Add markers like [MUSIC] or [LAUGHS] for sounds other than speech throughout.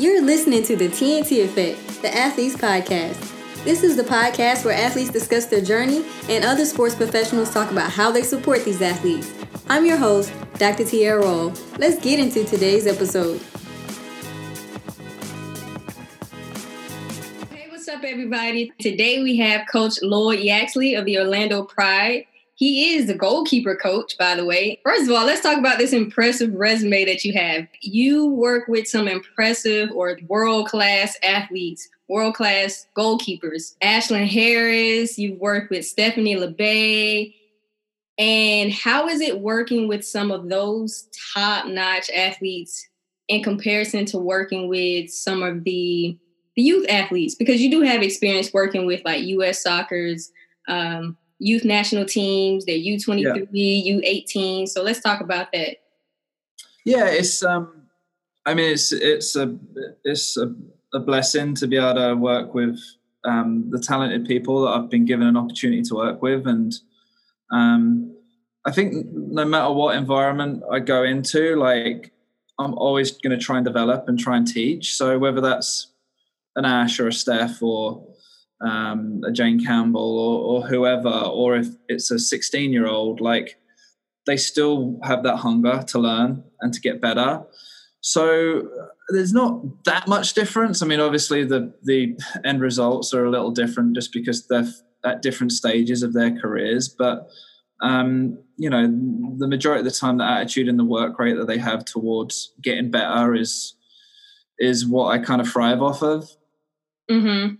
You're listening to the TNT Effect, the Athletes Podcast. This is the podcast where athletes discuss their journey and other sports professionals talk about how they support these athletes. I'm your host, Dr. Tierra Roll. Let's get into today's episode. Hey, what's up, everybody? Today we have Coach Lloyd Yaxley of the Orlando Pride. He is the goalkeeper coach, by the way. First of all, let's talk about this impressive resume that you have. You work with some impressive or world class athletes, world class goalkeepers. Ashlyn Harris, you've worked with Stephanie Labbé. And how is it working with some of those top notch athletes in comparison to working with some of the, the youth athletes? Because you do have experience working with like US soccer's um, youth national teams, their U23, yeah. U18. So let's talk about that. Yeah, it's um I mean it's it's a it's a, a blessing to be able to work with um, the talented people that I've been given an opportunity to work with and um I think no matter what environment I go into, like I'm always going to try and develop and try and teach. So whether that's an Ash or a Steph or um, a Jane Campbell or, or whoever, or if it's a 16 year old, like they still have that hunger to learn and to get better. So there's not that much difference. I mean, obviously the the end results are a little different just because they're at different stages of their careers, but um, you know, the majority of the time, the attitude and the work rate that they have towards getting better is is what I kind of thrive off of. Mm-hmm.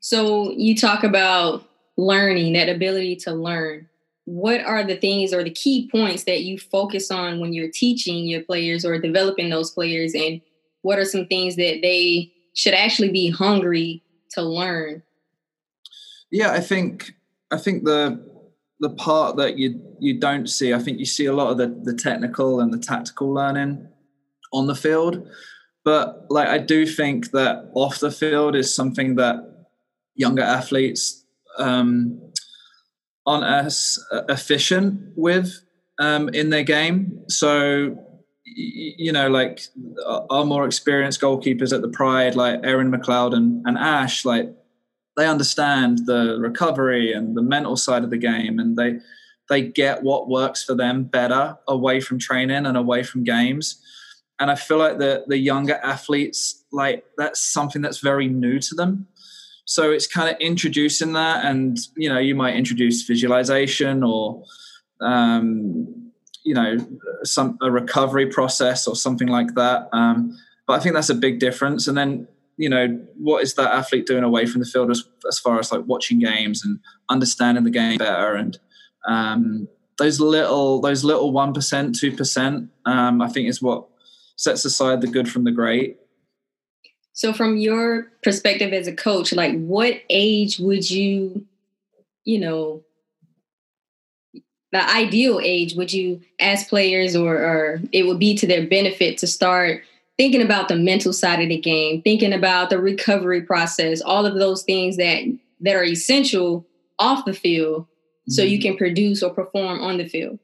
So you talk about learning, that ability to learn. What are the things or the key points that you focus on when you're teaching your players or developing those players? And what are some things that they should actually be hungry to learn? Yeah, I think I think the the part that you you don't see, I think you see a lot of the the technical and the tactical learning on the field. But like I do think that off the field is something that younger athletes um, aren't as efficient with um, in their game. So, you know, like our more experienced goalkeepers at the Pride, like Erin McLeod and, and Ash, like they understand the recovery and the mental side of the game, and they they get what works for them better away from training and away from games. And I feel like the the younger athletes, like that's something that's very new to them. So it's kind of introducing that, and you know, you might introduce visualization or um, you know some a recovery process or something like that. Um, but I think that's a big difference. And then you know, what is that athlete doing away from the field as, as far as like watching games and understanding the game better and um, those little those little one percent, two percent, um, I think is what sets aside the good from the great. So, from your perspective as a coach, like what age would you, you know, the ideal age would you, as players, or, or it would be to their benefit to start thinking about the mental side of the game, thinking about the recovery process, all of those things that that are essential off the field, mm-hmm. so you mm-hmm. can produce or perform on the field.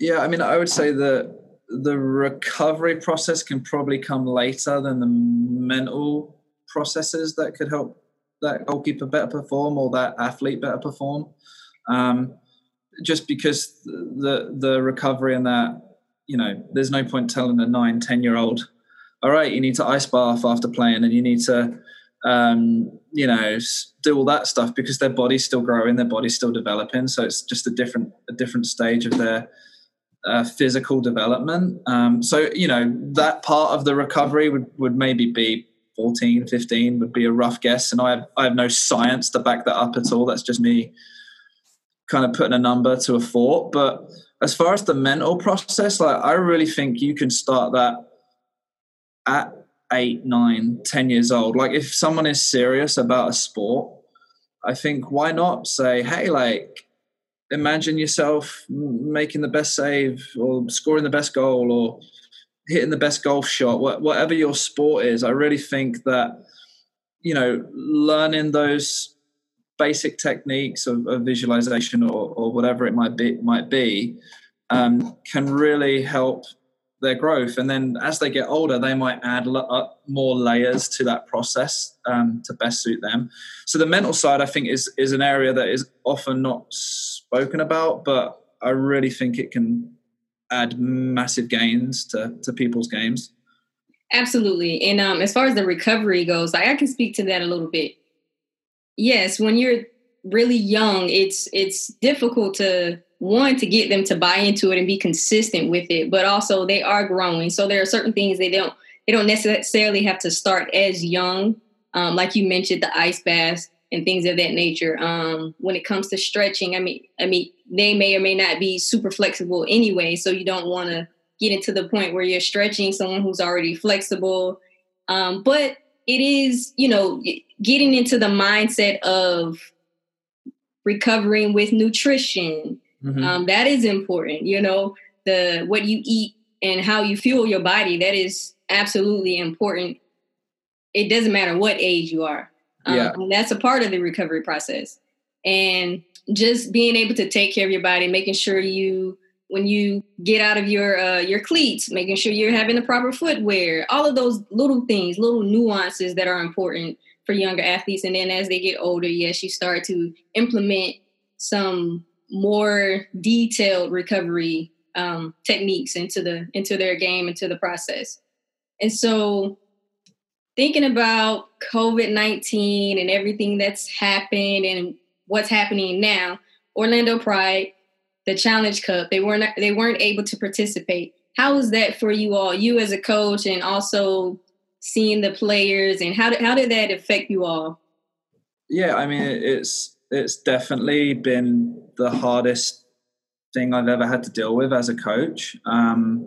Yeah, I mean, I would say that the recovery process can probably come later than the mental processes that could help that goalkeeper better perform or that athlete better perform. Um, just because the the recovery and that you know, there's no point telling a nine, ten year old, all right, you need to ice bath after playing and you need to, um, you know, do all that stuff because their body's still growing, their body's still developing. So it's just a different a different stage of their uh, physical development. Um, so, you know, that part of the recovery would, would maybe be 14, 15 would be a rough guess. And I have, I have no science to back that up at all. That's just me kind of putting a number to a thought. But as far as the mental process, like I really think you can start that at eight, nine, ten years old. Like if someone is serious about a sport, I think why not say, hey, like imagine yourself making the best save or scoring the best goal or hitting the best golf shot whatever your sport is i really think that you know learning those basic techniques of, of visualization or, or, whatever it might be might be um, can really help their growth. And then as they get older, they might add more layers to that process um, to best suit them. So the mental side, I think, is is an area that is often not spoken about, but I really think it can add massive gains to to people's games. Absolutely. And um, as far as the recovery goes, I can speak to that a little bit. Yes, when you're really young, it's it's difficult to one to get them to buy into it and be consistent with it, but also they are growing. So there are certain things they don't they don't necessarily have to start as young, um, like you mentioned, the ice baths and things of that nature. Um, when it comes to stretching, I mean, I mean, they may or may not be super flexible anyway, so you don't want to get into the point where you're stretching someone who's already flexible. Um, but it is, you know, getting into the mindset of recovering with nutrition. Mm-hmm. Um, that is important. You know, the what you eat and how you fuel your body. That is absolutely important. It doesn't matter what age you are. Um, yeah. That's a part of the recovery process. And just being able to take care of your body, making sure you when you get out of your uh, your cleats, making sure you're having the proper footwear, all of those little things, little nuances that are important for younger athletes. And then as they get older, yes, you start to implement some more detailed recovery um, techniques into the into their game, into the process. And so thinking about COVID 19 and everything that's happened and what's happening now, Orlando Pride the Challenge Cup. They weren't they weren't able to participate. How was that for you all? You as a coach, and also seeing the players, and how did how did that affect you all? Yeah, I mean, it's it's definitely been the hardest thing I've ever had to deal with as a coach. Um,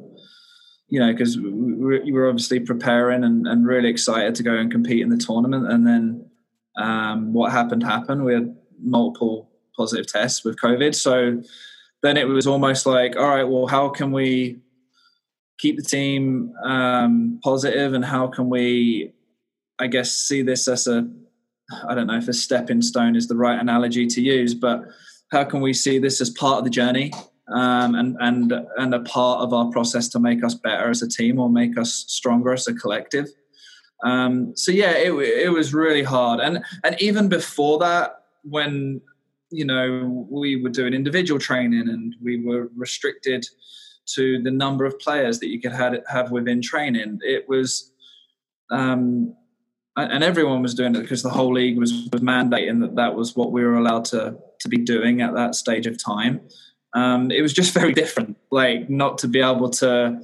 you know, because we were obviously preparing and, and, really excited to go and compete in the tournament, and then um, what happened happened. We had multiple positive tests with COVID, so then it was almost like, all right, well, how can we keep the team um, positive and how can we, I guess, see this as a, I don't know if a stepping stone is the right analogy to use, but how can we see this as part of the journey um, and and and a part of our process to make us better as a team or make us stronger as a collective. Um, so yeah, it it was really hard, and and even before that, when you know, we were doing individual training and we were restricted to the number of players that you could have, have within training. It was, um, and everyone was doing it because the whole league was, was mandating that that was what we were allowed to to be doing at that stage of time. Um, it was just [LAUGHS] very different, like not to be able to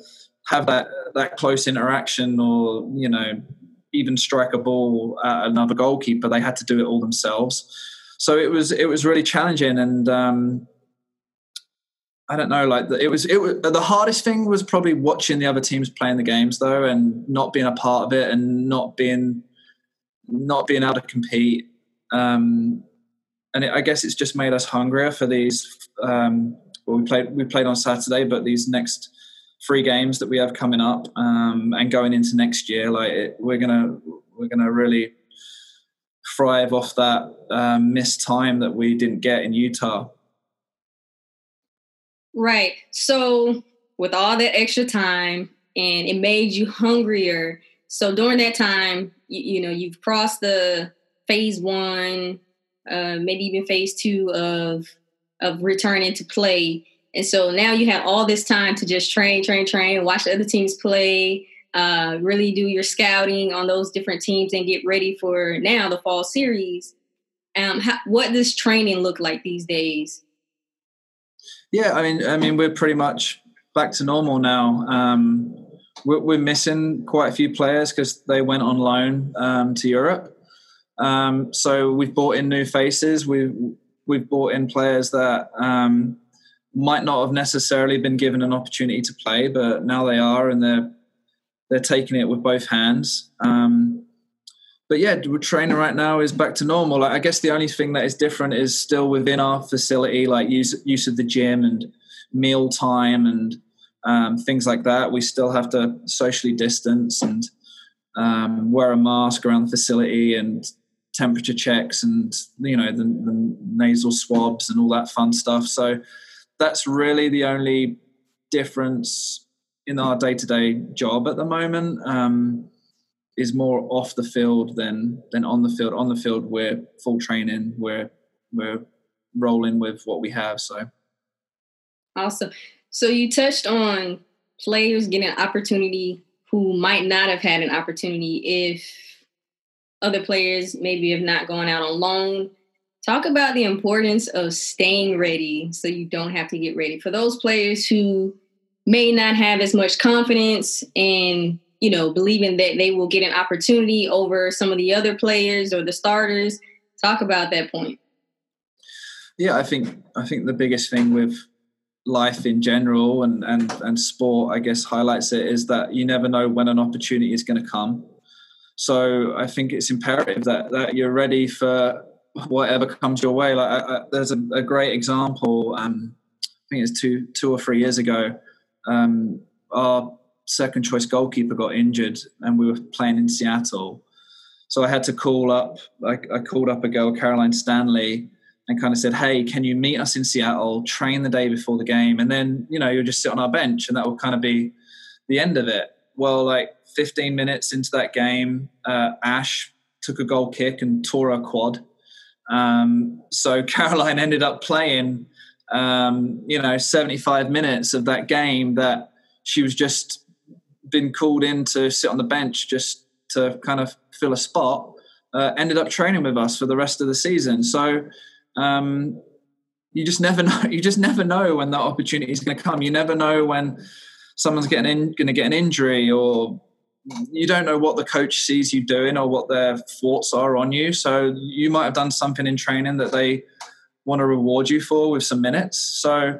have that that close interaction or you know even strike a ball at another goalkeeper. They had to do it all themselves so it was it was really challenging and um, I don't know, like it was it was the hardest thing was probably watching the other teams playing the games though, and not being a part of it, and not being not being able to compete. Um, and it, I guess it's just made us hungrier for these. Um, well, we played we played on Saturday, but these next three games that we have coming up um, and going into next year, like it, we're gonna we're gonna really thrive off that um, missed time that we didn't get in Utah. Right. So, with all that extra time, and it made you hungrier. So during that time, you, you know, you've crossed the phase one, uh, maybe even phase two of of returning to play. And so now you have all this time to just train, train, train, watch the other teams play, uh, really do your scouting on those different teams and get ready for now the fall series. Um, how, what does training look like these days? Yeah, I mean, I mean, we're pretty much back to normal now. Um, we're, we're, missing quite a few players because they went on loan um, to Europe. Um, so we've brought in new faces. We've we've brought in players that um, might not have necessarily been given an opportunity to play, but now they are, and they're they're taking it with both hands. Um, but yeah, we're training right now is back to normal. Like, I guess the only thing that is different is still within our facility, like use use of the gym and meal time and um, things like that. We still have to socially distance and um, wear a mask around the facility and temperature checks and you know the, the nasal swabs and all that fun stuff. So that's really the only difference in our day to day job at the moment um, is more off the field than than on the field. On the field, we're full training. We're we're rolling with what we have. So awesome. So you touched on players getting an opportunity who might not have had an opportunity if other players maybe have not gone out on loan. Talk about the importance of staying ready so you don't have to get ready. For those players who may not have as much confidence and you know believing that they will get an opportunity over some of the other players or the starters talk about that point yeah i think i think the biggest thing with life in general and and and sport i guess highlights it is that you never know when an opportunity is going to come so i think it's imperative that that you're ready for whatever comes your way like I, I, there's a, a, great example um i think it's two two or three years ago um, our second choice goalkeeper got injured and we were playing in Seattle. So I had to call up, I, I called up a girl, Caroline Stanley, and kind of said, Hey, can you meet us in Seattle, train the day before the game? And then, you know, you'll just sit on our bench and that will kind of be the end of it. Well, like 15 minutes into that game, uh, Ash took a goal kick and tore her quad. Um, so [LAUGHS] Caroline ended up playing um, you know, 75 minutes of that game that she was just been called in to sit on the bench just to kind of fill a spot, uh, ended up training with us for the rest of the season. So um, you just never [LAUGHS] know. You just never know when that opportunity is going to come. You never know when someone's getting in, going to get an injury, or you don't know what the coach sees you doing or what their thoughts are on you. So you might have done something in training that they want to reward you for with some minutes. So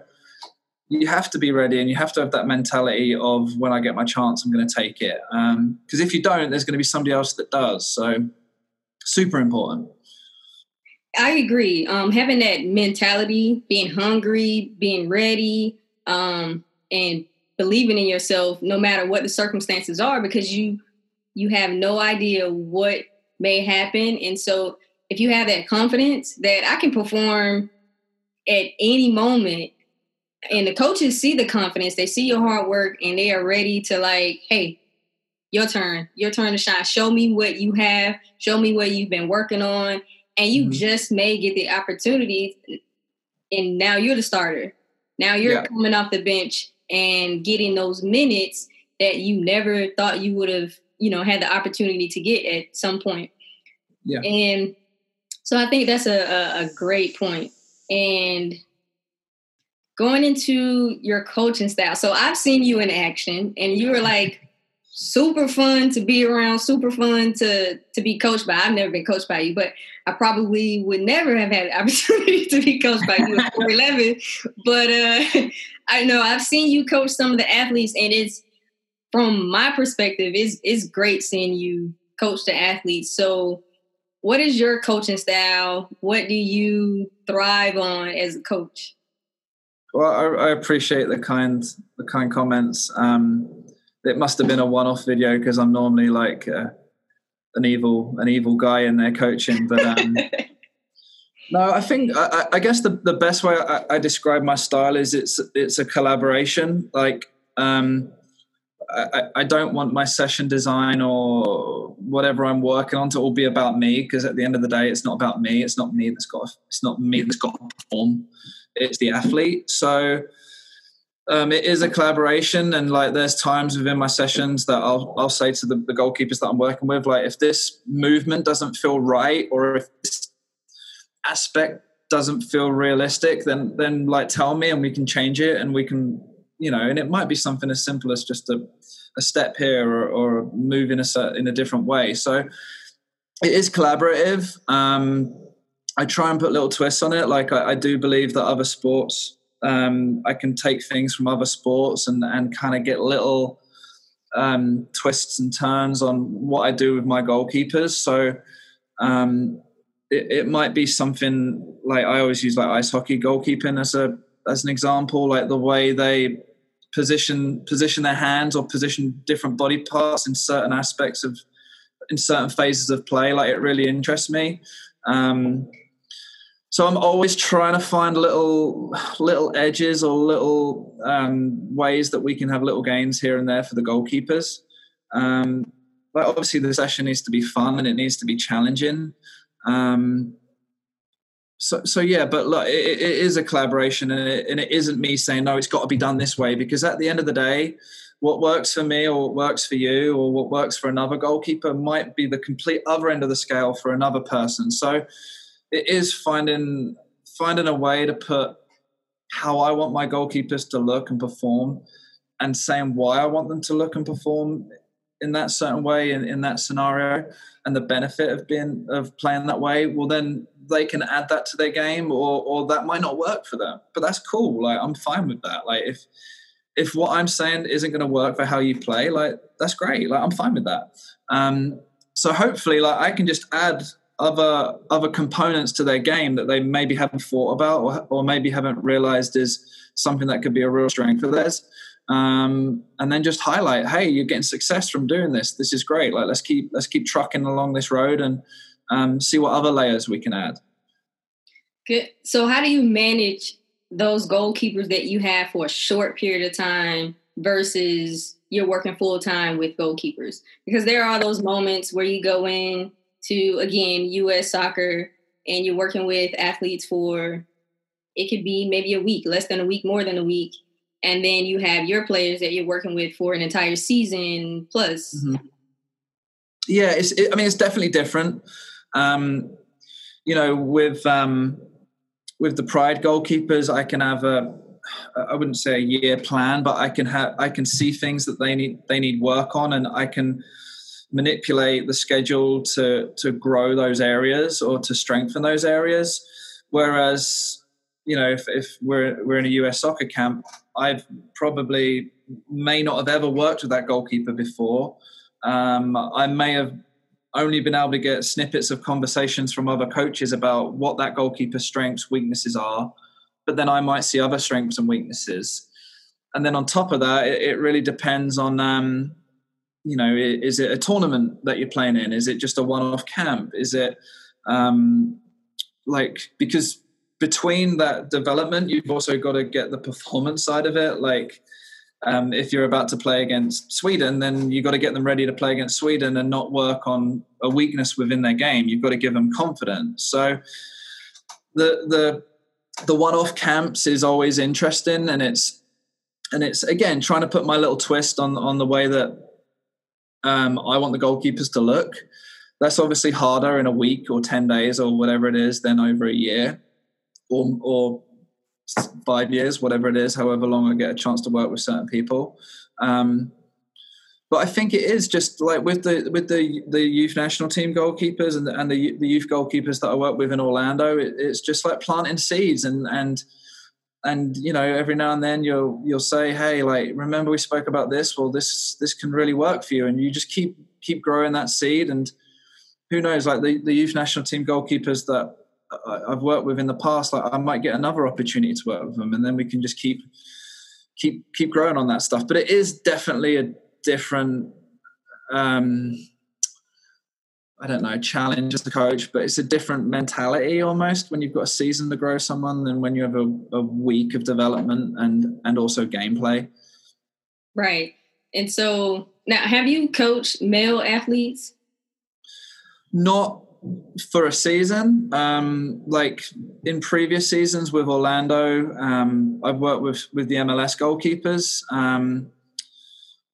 you have to be ready and you have to have that mentality of when I get my chance, I'm going to take it. Because um, if you don't, there's going to be somebody else that does. So super important. I agree. Um, having that mentality, being hungry, being ready, um, and believing in yourself, no matter what the circumstances are, because you you have no idea what may happen, and so if you have that confidence that I can perform at any moment and the coaches see the confidence, they see your hard work and they are ready to like, hey, your turn, your turn to shine. Show me what you have, show me what you've been working on. And you mm-hmm. just may get the opportunity and now you're the starter. Now you're yeah. coming off the bench and getting those minutes that you never thought you would have, you know, had the opportunity to get at some point. Yeah. And so I think that's a, a, a great point. And going into your coaching style. So I've seen you in action and you were like super fun to be around, super fun to to be coached by. I've never been coached by you, but I probably would never have had the [LAUGHS] opportunity to be coached by you at 411. But uh, [LAUGHS] I know I've seen you coach some of the athletes and it's from my perspective, it's, it's great seeing you coach the athletes. So what is your coaching style? What do you thrive on as a coach? Well, I, I appreciate the kind the kind comments. Um, it must have been a one-off video because I'm normally like uh, an evil an evil guy in there coaching, but. Um, [LAUGHS] no, I think I, I, guess the, the best way I, I, describe my style is it's it's a collaboration. Like um, I, I don't want my session design or whatever I'm working on to all be about me because at the end of the day, it's not about me. It's not me that's got. It's not me that's got to perform. It's the athlete. So um, it is a collaboration, and like there's times within my sessions that I'll I'll say to the, the goalkeepers that I'm working with, like if this movement doesn't feel right, or if this aspect doesn't feel realistic, then then like tell me and we can change it and we can you know, and it might be something as simple as just a, a step here or, or move in a set, in a different way. So it is collaborative. Um, I try and put little twists on it. Like I, I do believe that other sports, um, I can take things from other sports and and kind of get little um, twists and turns on what I do with my goalkeepers. So um, it, it, might be something like I always use like ice hockey goalkeeping as a as an example, like the way they position position their hands or position different body parts in certain aspects of in certain phases of play. Like it really interests me. Um, so I'm always trying to find little little edges or little um, ways that we can have little gains here and there for the goalkeepers. Um, but obviously, the session needs to be fun and it needs to be challenging. Um, so, so yeah, but look, it, it is a collaboration, and it, and it isn't me saying no, it's got to be done this way. Because at the end of the day, what works for me or what works for you or what works for another goalkeeper might be the complete other end of the scale for another person. So it is finding finding a way to put how I want my goalkeepers to look and perform and saying why I want them to look and perform in that certain way in, in that scenario and the benefit of being of playing that way. Well then they can add that to their game or or that might not work for them. But that's cool. Like i'm fine with that. Like if if what i'm saying isn't going to work for how you play like that's great. Like i'm fine with that. Um so hopefully like i can just add other other components to their game that they maybe haven't thought about or, or maybe haven't realized is something that could be a real strength of theirs. Um, and then just highlight hey you're getting success from doing this. This is great. Like let's keep let's keep trucking along this road and um, see what other layers we can add. Good. So how do you manage those goalkeepers that you have for a short period of time versus you're working full time with goalkeepers? Because there are those moments where you go in to again US soccer and you're working with athletes for it could be maybe a week, less than a week, more than a week. And then you have your players that you're working with for an entire season plus. Mm-hmm. Yeah, it's. It, I mean, it's definitely different. Um, you know, with um, with the Pride goalkeepers, I can have a I wouldn't say a year plan, but I can have I can see things that they need they need work on, and I can manipulate the schedule to to grow those areas or to strengthen those areas. Whereas, you know, if, if we're we're in a US soccer camp, I've probably may not have ever worked with that goalkeeper before. Um, I may have only been able to get snippets of conversations from other coaches about what that goalkeeper's strengths, weaknesses are, but then I might see other strengths and weaknesses. And then on top of that, it, it really depends on um, you know, is it a tournament that you're playing in? Is it just a one-off camp? Is it um, like because between that development, you've also got to get the performance side of it. Like um, if you're about to play against Sweden, then you've got to get them ready to play against Sweden and not work on a weakness within their game. You've got to give them confidence. So the the the one-off camps is always interesting, and it's and it's again trying to put my little twist on on the way that um, I want the goalkeepers to look. That's obviously harder in a week or 10 days or whatever it is than over a year or, or five years, whatever it is, however long I get a chance to work with certain people. Um, but I think it is just like with the with the the youth national team goalkeepers and the, and the, the youth goalkeepers that I work with in Orlando. It, it's just like planting seeds and and and you know every now and then you'll you'll say hey like remember we spoke about this? Well this this can really work for you. And you just keep keep growing that seed. And who knows like the, the youth national team goalkeepers that I've worked with in the past like I might get another opportunity to work with them and then we can just keep keep keep growing on that stuff. But it is definitely a different um I don't know, challenge as a coach, but it's a different mentality almost when you've got a season to grow someone than when you have a, a week of development and and also gameplay. Right. And so now have you coached male athletes? Not for a season. Um, like in previous seasons with Orlando, um, I've worked with with the MLS goalkeepers. Um,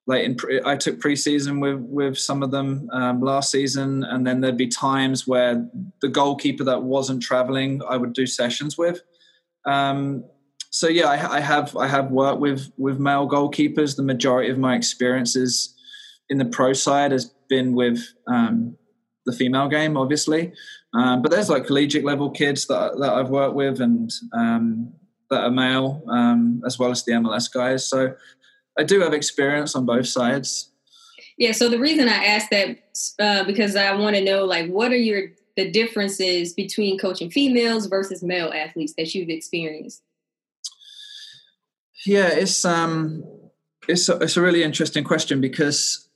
like in pre- I took preseason with with some of them um, last season, and then there'd be times where the goalkeeper that wasn't traveling, I would do sessions with. Um, so yeah, I, I, have I have worked with with male goalkeepers. The majority of my experiences in the pro side has been with um, the female game, obviously. Um, but there's like collegiate level kids that that I've worked with and um, that are male, um, as well as the MLS guys. So I do have experience on both sides. Yeah. So the reason I asked that uh, because I want to know like what are your the differences between coaching females versus male athletes that you've experienced. Yeah, it's um, it's a, it's a really interesting question because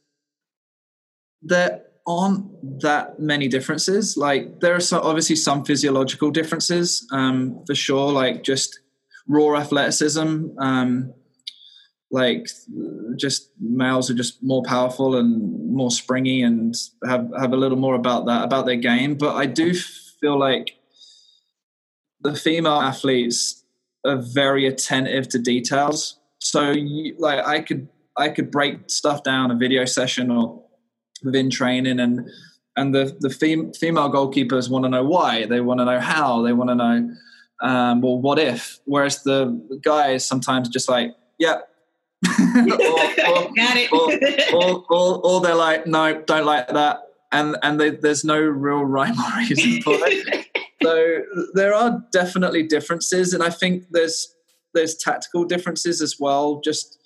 there aren't that many differences. Like there are some, obviously some physiological differences um, for sure. Like just raw athleticism. Um, like just males are just more powerful and more springy and have have a little more about that about their game. But I do feel like the female athletes are very attentive to details. So you, like I could I could break stuff down a video session or within training and and the the fem- female goalkeepers want to know why they want to know how they want to know um, well what if whereas the guys sometimes just like yeah or, or, [LAUGHS] Got it. or, or, or, they're like no don't like that and and they, there's no real rhyme or reason for it so there are definitely differences and i think there's there's tactical differences as well just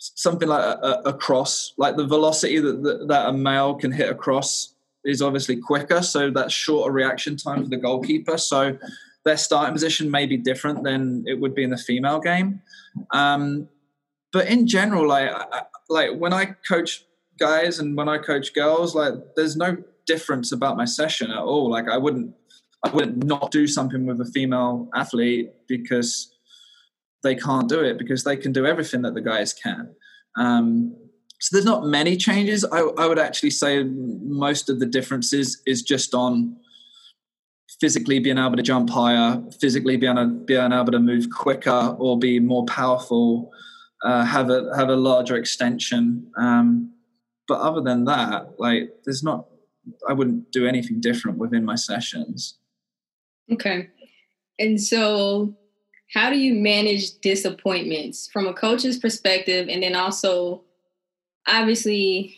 something like a, a, cross, like the velocity that, that, that a male can hit across is obviously quicker, so that's shorter reaction time for the goalkeeper. So their starting position may be different than it would be in the female game. Um, but in general, like I, like when I coach guys and when I coach girls, like there's no difference about my session at all. Like I wouldn't I wouldn't not do something with a female athlete because they can't do it because they can do everything that the guys can. Um, so there's not many changes. I, I, would actually say most of the differences is just on physically being able to jump higher, physically being able, being able to move quicker or be more powerful, uh, have a have a larger extension. Um, but other than that, like there's not. I wouldn't do anything different within my sessions. Okay, and so how do you manage disappointments from a coach's perspective and then also obviously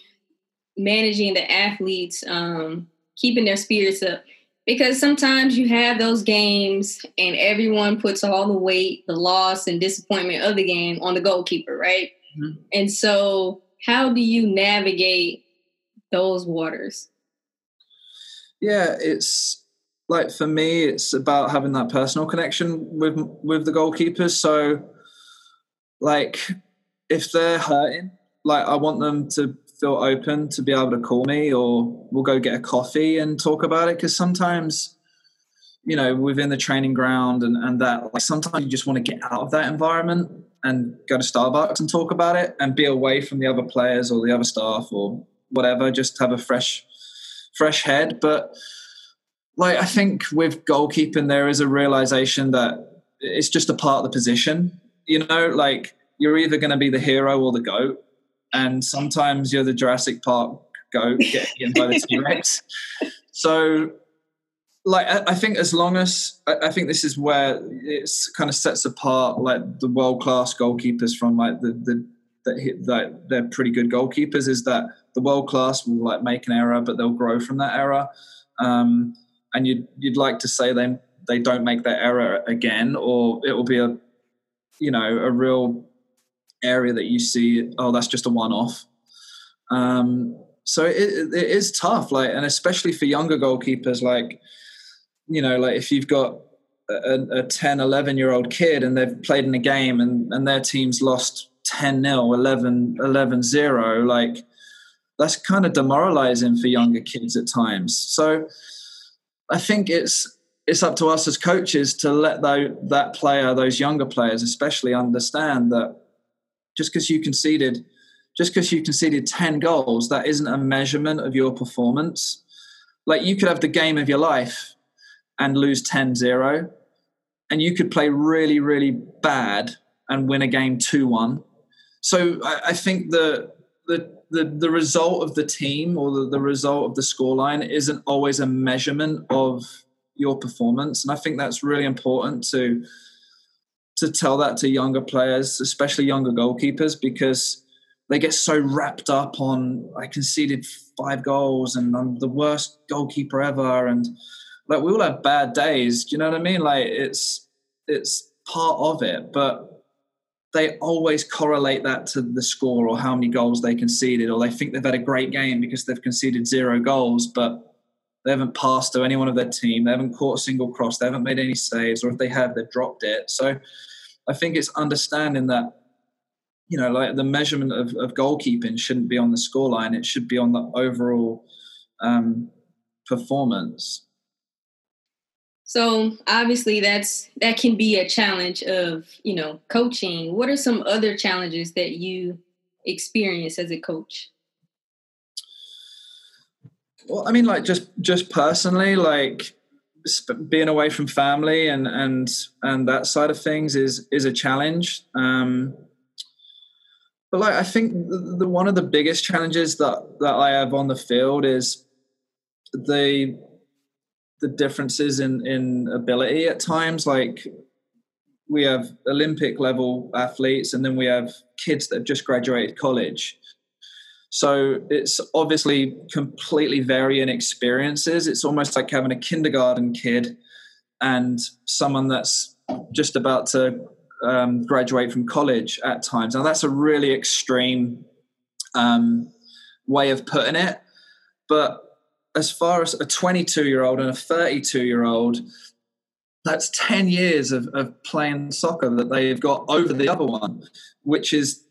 managing the athletes um, keeping their spirits up because sometimes you have those games and everyone puts all the weight the loss and disappointment of the game on the goalkeeper right mm-hmm. and so how do you navigate those waters yeah it's like for me, it's about having that personal connection with with the goalkeepers. So, like, if they're hurting, like I want them to feel open to be able to call me, or we'll go get a coffee and talk about it. Because sometimes, you know, within the training ground and and that, like sometimes you just want to get out of that environment and go to Starbucks and talk about it and be away from the other players or the other staff or whatever. Just have a fresh fresh head, but like I think with goalkeeping, there is a realization that it's just a part of the position. You know, like you're either going to be the hero or the goat, and sometimes you're the Jurassic Park goat getting by the [LAUGHS] T Rex. So, like I, I, think as long as I, I think this is where it's kind of sets apart like the world class goalkeepers from like the the that, that they're pretty good goalkeepers is that the world class will like make an error, but they'll grow from that error. Um, and you'd you'd like to say they they don't make that error again, or it will be a you know a real area that you see. Oh, that's just a one off. Um, so it, it is tough, like, and especially for younger goalkeepers, like you know, like if you've got a, a 10, 11 year old kid and they've played in a game and, and their team's lost 10 0, 11, 11 0, like that's kind of demoralizing for younger kids at times. So I think it's it's up to us as coaches to let that that player, those younger players especially, understand that just because you conceded, just because you conceded ten goals, that isn't a measurement of your performance. Like you could have the game of your life and lose 10-0, and you could play really, really bad and win a game two one. So I, I think the the the, the result of the team or the, the result of the scoreline isn't always a measurement of your performance. And I think that's really important to to tell that to younger players, especially younger goalkeepers, because they get so wrapped up on I conceded five goals and I'm the worst goalkeeper ever and like we all have bad days. Do you know what I mean? Like it's it's part of it, but they always correlate that to the score or how many goals they conceded, or they think they've had a great game because they've conceded zero goals, but they haven't passed to anyone of their team, they haven't caught a single cross, they haven't made any saves, or if they have, they've dropped it. So I think it's understanding that, you know, like the measurement of, of goalkeeping shouldn't be on the scoreline, it should be on the overall um, performance. So obviously that's that can be a challenge of, you know, coaching. What are some other challenges that you experience as a coach? Well, I mean like just just personally like being away from family and and and that side of things is is a challenge. Um but like I think the, the one of the biggest challenges that that I have on the field is the the differences in in ability at times like we have olympic level athletes and then we have kids that have just graduated college so it's obviously completely varying experiences. It's almost like having a kindergarten kid and someone that's just about to um, graduate from college at times. Now that's a really extreme um, way of putting it but as far as a 22 year old and a 32 year old, that's 10 years of, of playing soccer that they've got over the other one, which is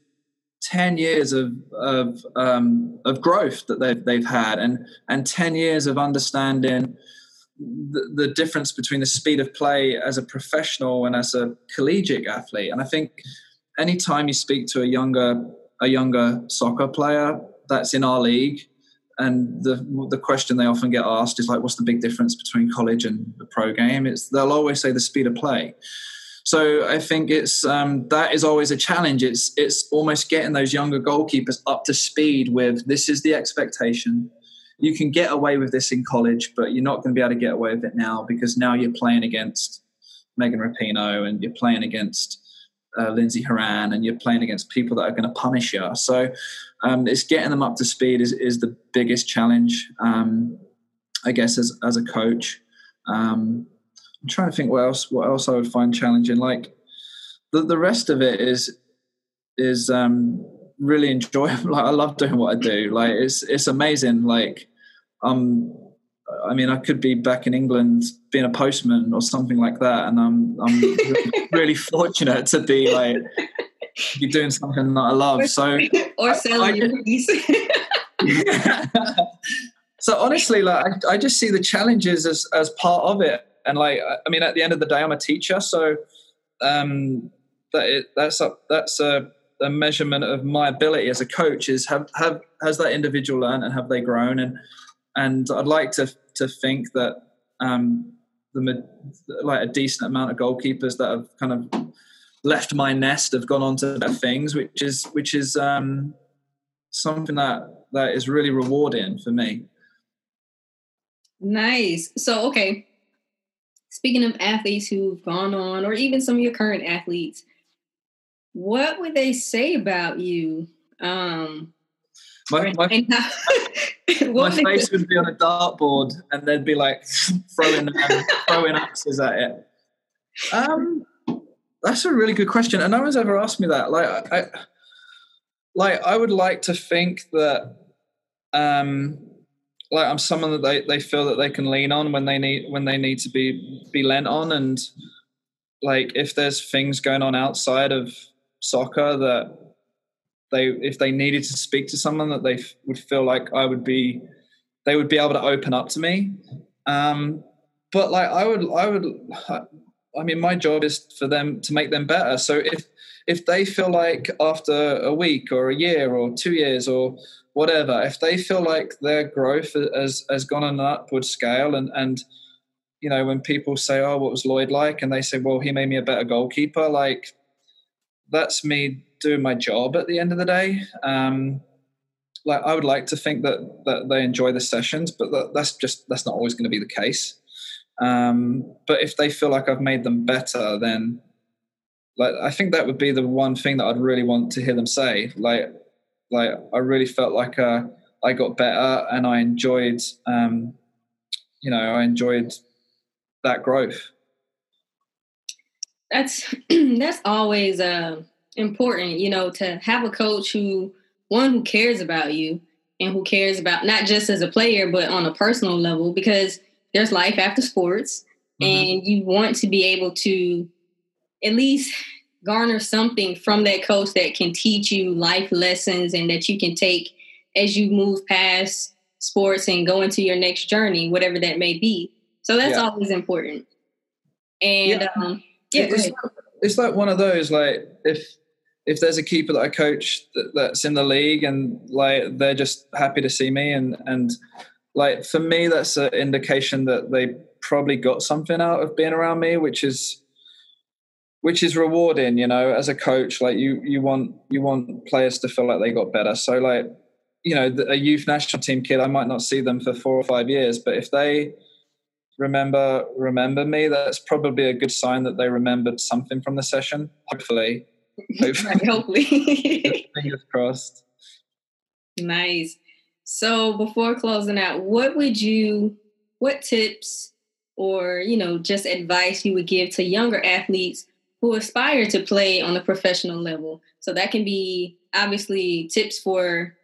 10 years of of um, of growth that they've they've had and and 10 years of understanding the, the, difference between the speed of play as a professional and as a collegiate athlete and I think anytime you speak to a younger a younger soccer player that's in our league and the the question they often get asked is like, what's the big difference between college and the pro game? It's they'll always say the speed of play. So I think it's um, that is always a challenge. It's it's almost getting those younger goalkeepers up to speed with this is the expectation. You can get away with this in college, but you're not going to be able to get away with it now because now you're playing against Megan Rapinoe and you're playing against uh, Lindsey Horan and you're playing against people that are going to punish you. So um, it's getting them up to speed is, is the biggest challenge, um, I guess, as, as a coach. Um, I'm trying to think what else what else I would find challenging. Like the the rest of it is is um, really enjoyable. [LAUGHS] Like I love doing what I do. Like it's it's amazing. Like um I mean, I could be back in England being a postman or something like that, and I'm I'm [LAUGHS] really, fortunate to be like be doing something that I love. So or [LAUGHS] selling movies. so honestly, like I, I, just see the challenges as as part of it, and like I mean, at the end of the day, I'm a teacher, so um, that it, that's a, that's a, a measurement of my ability as a coach is have have has that individual learned and have they grown and and I'd like to to think that um, the like a decent amount of goalkeepers that have kind of left my nest have gone on to better things, which is which is um, something that that is really rewarding for me. Nice. So okay, speaking of athletes who've gone on, or even some of your current athletes, what would they say about you? Um, my, my, [LAUGHS] my face would be on a dartboard, and they'd be like [LAUGHS] throwing um, throwing axes at it. Um, that's a really good question, and no one's ever asked me that. Like, I, like I would like to think that, um, like I'm someone that they, they feel that they can lean on when they need when they need to be be lent on, and like if there's things going on outside of soccer that they if they needed to speak to someone that they f- would feel like I would be they would be able to open up to me. Um, but like I would I would I mean my job is for them to make them better. So if if they feel like after a week or a year or two years or whatever if they feel like their growth has has gone on an upward scale and and you know when people say oh what was Lloyd like and they say well he made me a better goalkeeper like that's me doing my job at the end of the day. Um, like I would like to think that that they enjoy the sessions, but that, that's just that's not always going to be the case. Um, but if they feel like I've made them better, then like I think that would be the one thing that I'd really want to hear them say. Like like I really felt like uh, I got better and I enjoyed um, you know I enjoyed that growth. That's [CLEARS THROAT] that's always uh important, you know, to have a coach who one who cares about you and who cares about not just as a player but on a personal level because there's life after sports mm-hmm. and you want to be able to at least garner something from that coach that can teach you life lessons and that you can take as you move past sports and go into your next journey, whatever that may be. So that's yeah. always important. And yeah, um, yeah it's, like, it's like one of those like if if there's a keeper that I coach that, that's in the league and like they're just happy to see me and and like for me that's an indication that they probably got something out of being around me, which is which is rewarding you know as a coach like you you want you want players to feel like they got better. So like you know a youth national team kid i might not see them for four or five years but if they remember remember me that's probably a good sign that they remembered something from the session. Hopefully. [LAUGHS] Hopefully, hopefully. [LAUGHS] fingers crossed. Nice. So before closing out what would you what tips or you know just advice you would give to younger athletes who aspire to play on a professional level. So that can be obviously tips for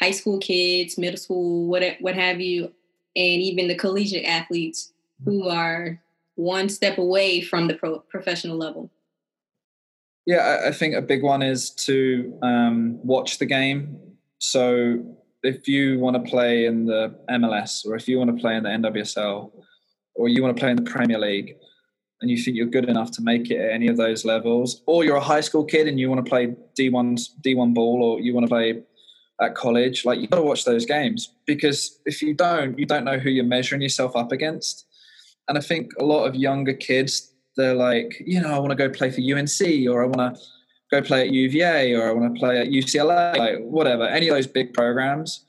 high school kids, middle school, what what have you, and even the collegiate athletes who are one step away from the pro- professional level. Yeah, I think a big one is to um, watch the game. So if you want to play in the MLS or if you want to play in the NWSL or you want to play in the Premier League, and you think you're good enough to make it at any of those levels, or you're a high school kid and you want to play D1 D1 ball, or you want to play at college, like you got to watch those games because if you don't, you don't know who you're measuring yourself up against. And I think a lot of younger kids, they're like, you know, I want to go play for UNC, or I want to go play at UVA, or I want to play at UCLA, like whatever, any of those big programs,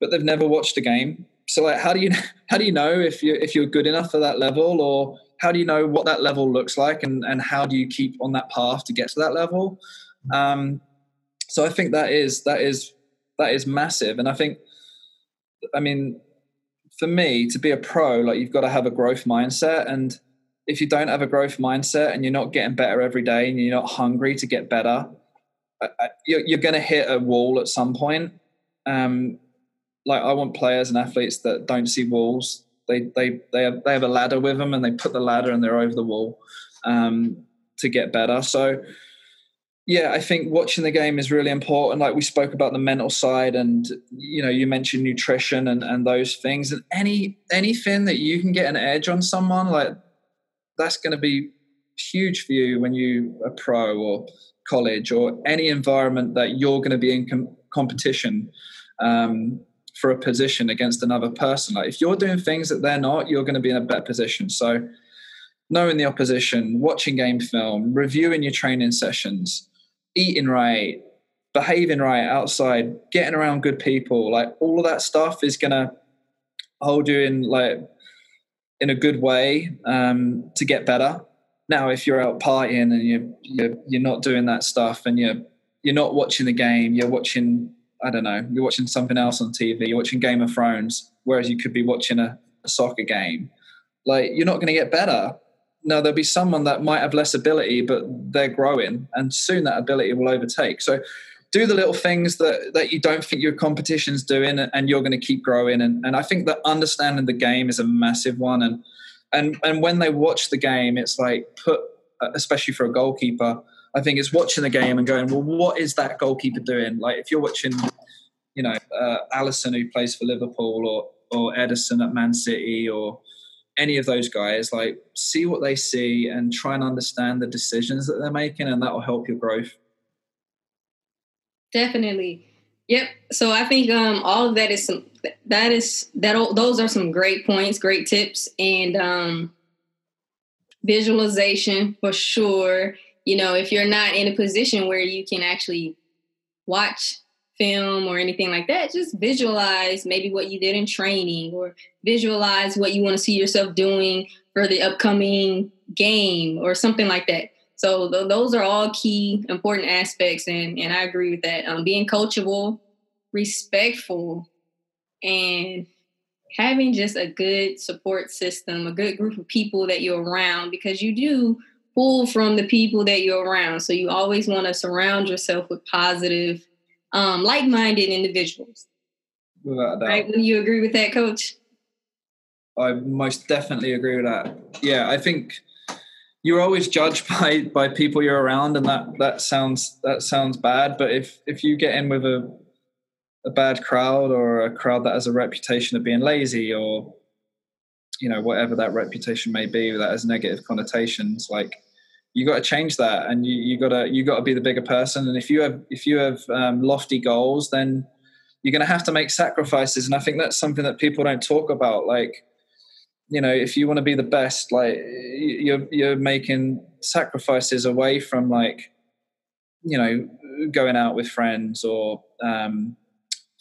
but they've never watched a game. So like, how do you [LAUGHS] how do you know if you if you're good enough for that level, or how do you know what that level looks like and, and how do you keep on that path to get to that level? Um, so i think that is that is that is massive. And i think i mean for me to be a pro like you've got to have a growth mindset. And if you don't have a growth mindset and you're not getting better every day and you're not hungry to get better you're, you're going to hit a wall at some point. Um, like i want players and athletes that don't see walls they they they have, they have a ladder with them, and they put the ladder and they're over the wall um, to get better. So yeah, I think watching the game is really important. Like we spoke about the mental side, and you know, you mentioned nutrition and and those things, and any anything that you can get an edge on someone, like that's going to be huge for you when you are pro or college or any environment that you're going to be in com- competition. Um, for a position against another person. Like if you're doing things that they're not, you're going to be in a better position. So knowing the opposition, watching game film, reviewing your training sessions, eating right, behaving right outside, getting around good people, like all of that stuff is going to hold you in like in a good way um, to get better. Now, if you're out partying and you're, you're you're not doing that stuff and you're you're not watching the game, you're watching I don't know, you're watching something else on TV, you're watching Game of Thrones, whereas you could be watching a, a soccer game. Like, you're not going to get better. Now, there'll be someone that might have less ability, but they're growing, and soon that ability will overtake. So, do the little things that, that you don't think your competition's doing, and you're going to keep growing. And, and I think that understanding the game is a massive one. And and and when they watch the game, it's like put, especially for a goalkeeper, I think it's watching the game and going, well, what is that goalkeeper doing? Like if you're watching, you know, uh, Alisson who plays for Liverpool or or Ederson at Man City or any of those guys, like see what they see and try and understand the decisions that they're making, and that will help your growth. Definitely. Yep. So I think um, all of that is some that is that those are some great points, great tips, and um, visualization for sure you know, if you're not in a position where you can actually watch film or anything like that, just visualize maybe what you did in training or visualize what you want to see yourself doing for the upcoming game or something like that. So th- those are all key important aspects, and and I agree with that. Um, being coachable, respectful, and having just a good support system, a good group of people that you're around, because you do pull from the people that you're around. So you always want to surround yourself with positive, um, like-minded individuals. Without doubt. Right? Will you agree with that, Coach? I most definitely agree with that. Yeah, I think you're always judged [LAUGHS] by by people you're around, and that that sounds that sounds bad. But if if you get in with a a bad crowd or a crowd that has a reputation of being lazy or you know whatever that reputation may be that has negative connotations like you got to change that and you, you got to you got to be the bigger person. And if you have if you have um, lofty goals then you're going to have to make sacrifices. And i think that's something that people don't talk about. Like you know if you want to be the best like you're you're making sacrifices away from like you know going out with friends or um,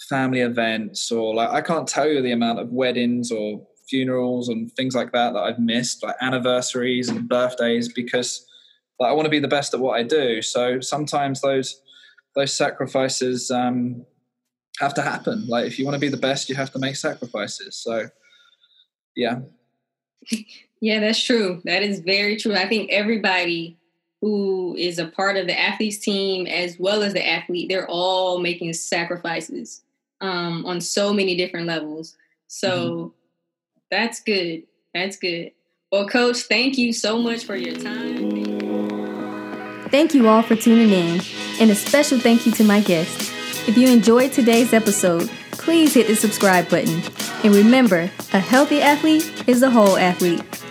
family events or like i can't tell you the amount of weddings or funerals and things like that that i've missed like anniversaries and birthdays because like, i want to be the best at what i do. So sometimes those those sacrifices um, have to happen. Like if you want to be the best you have to make sacrifices. So yeah. [LAUGHS] Yeah that's true. That is very true. I think everybody who is a part of the athletes team as well as the athlete they're all making sacrifices um, on so many different levels. So mm-hmm. that's good. That's good. Well coach thank you so much for your time thank you all for tuning in and a special thank you to my guests if you enjoyed today's episode please hit the subscribe button and remember, a healthy athlete is a whole athlete.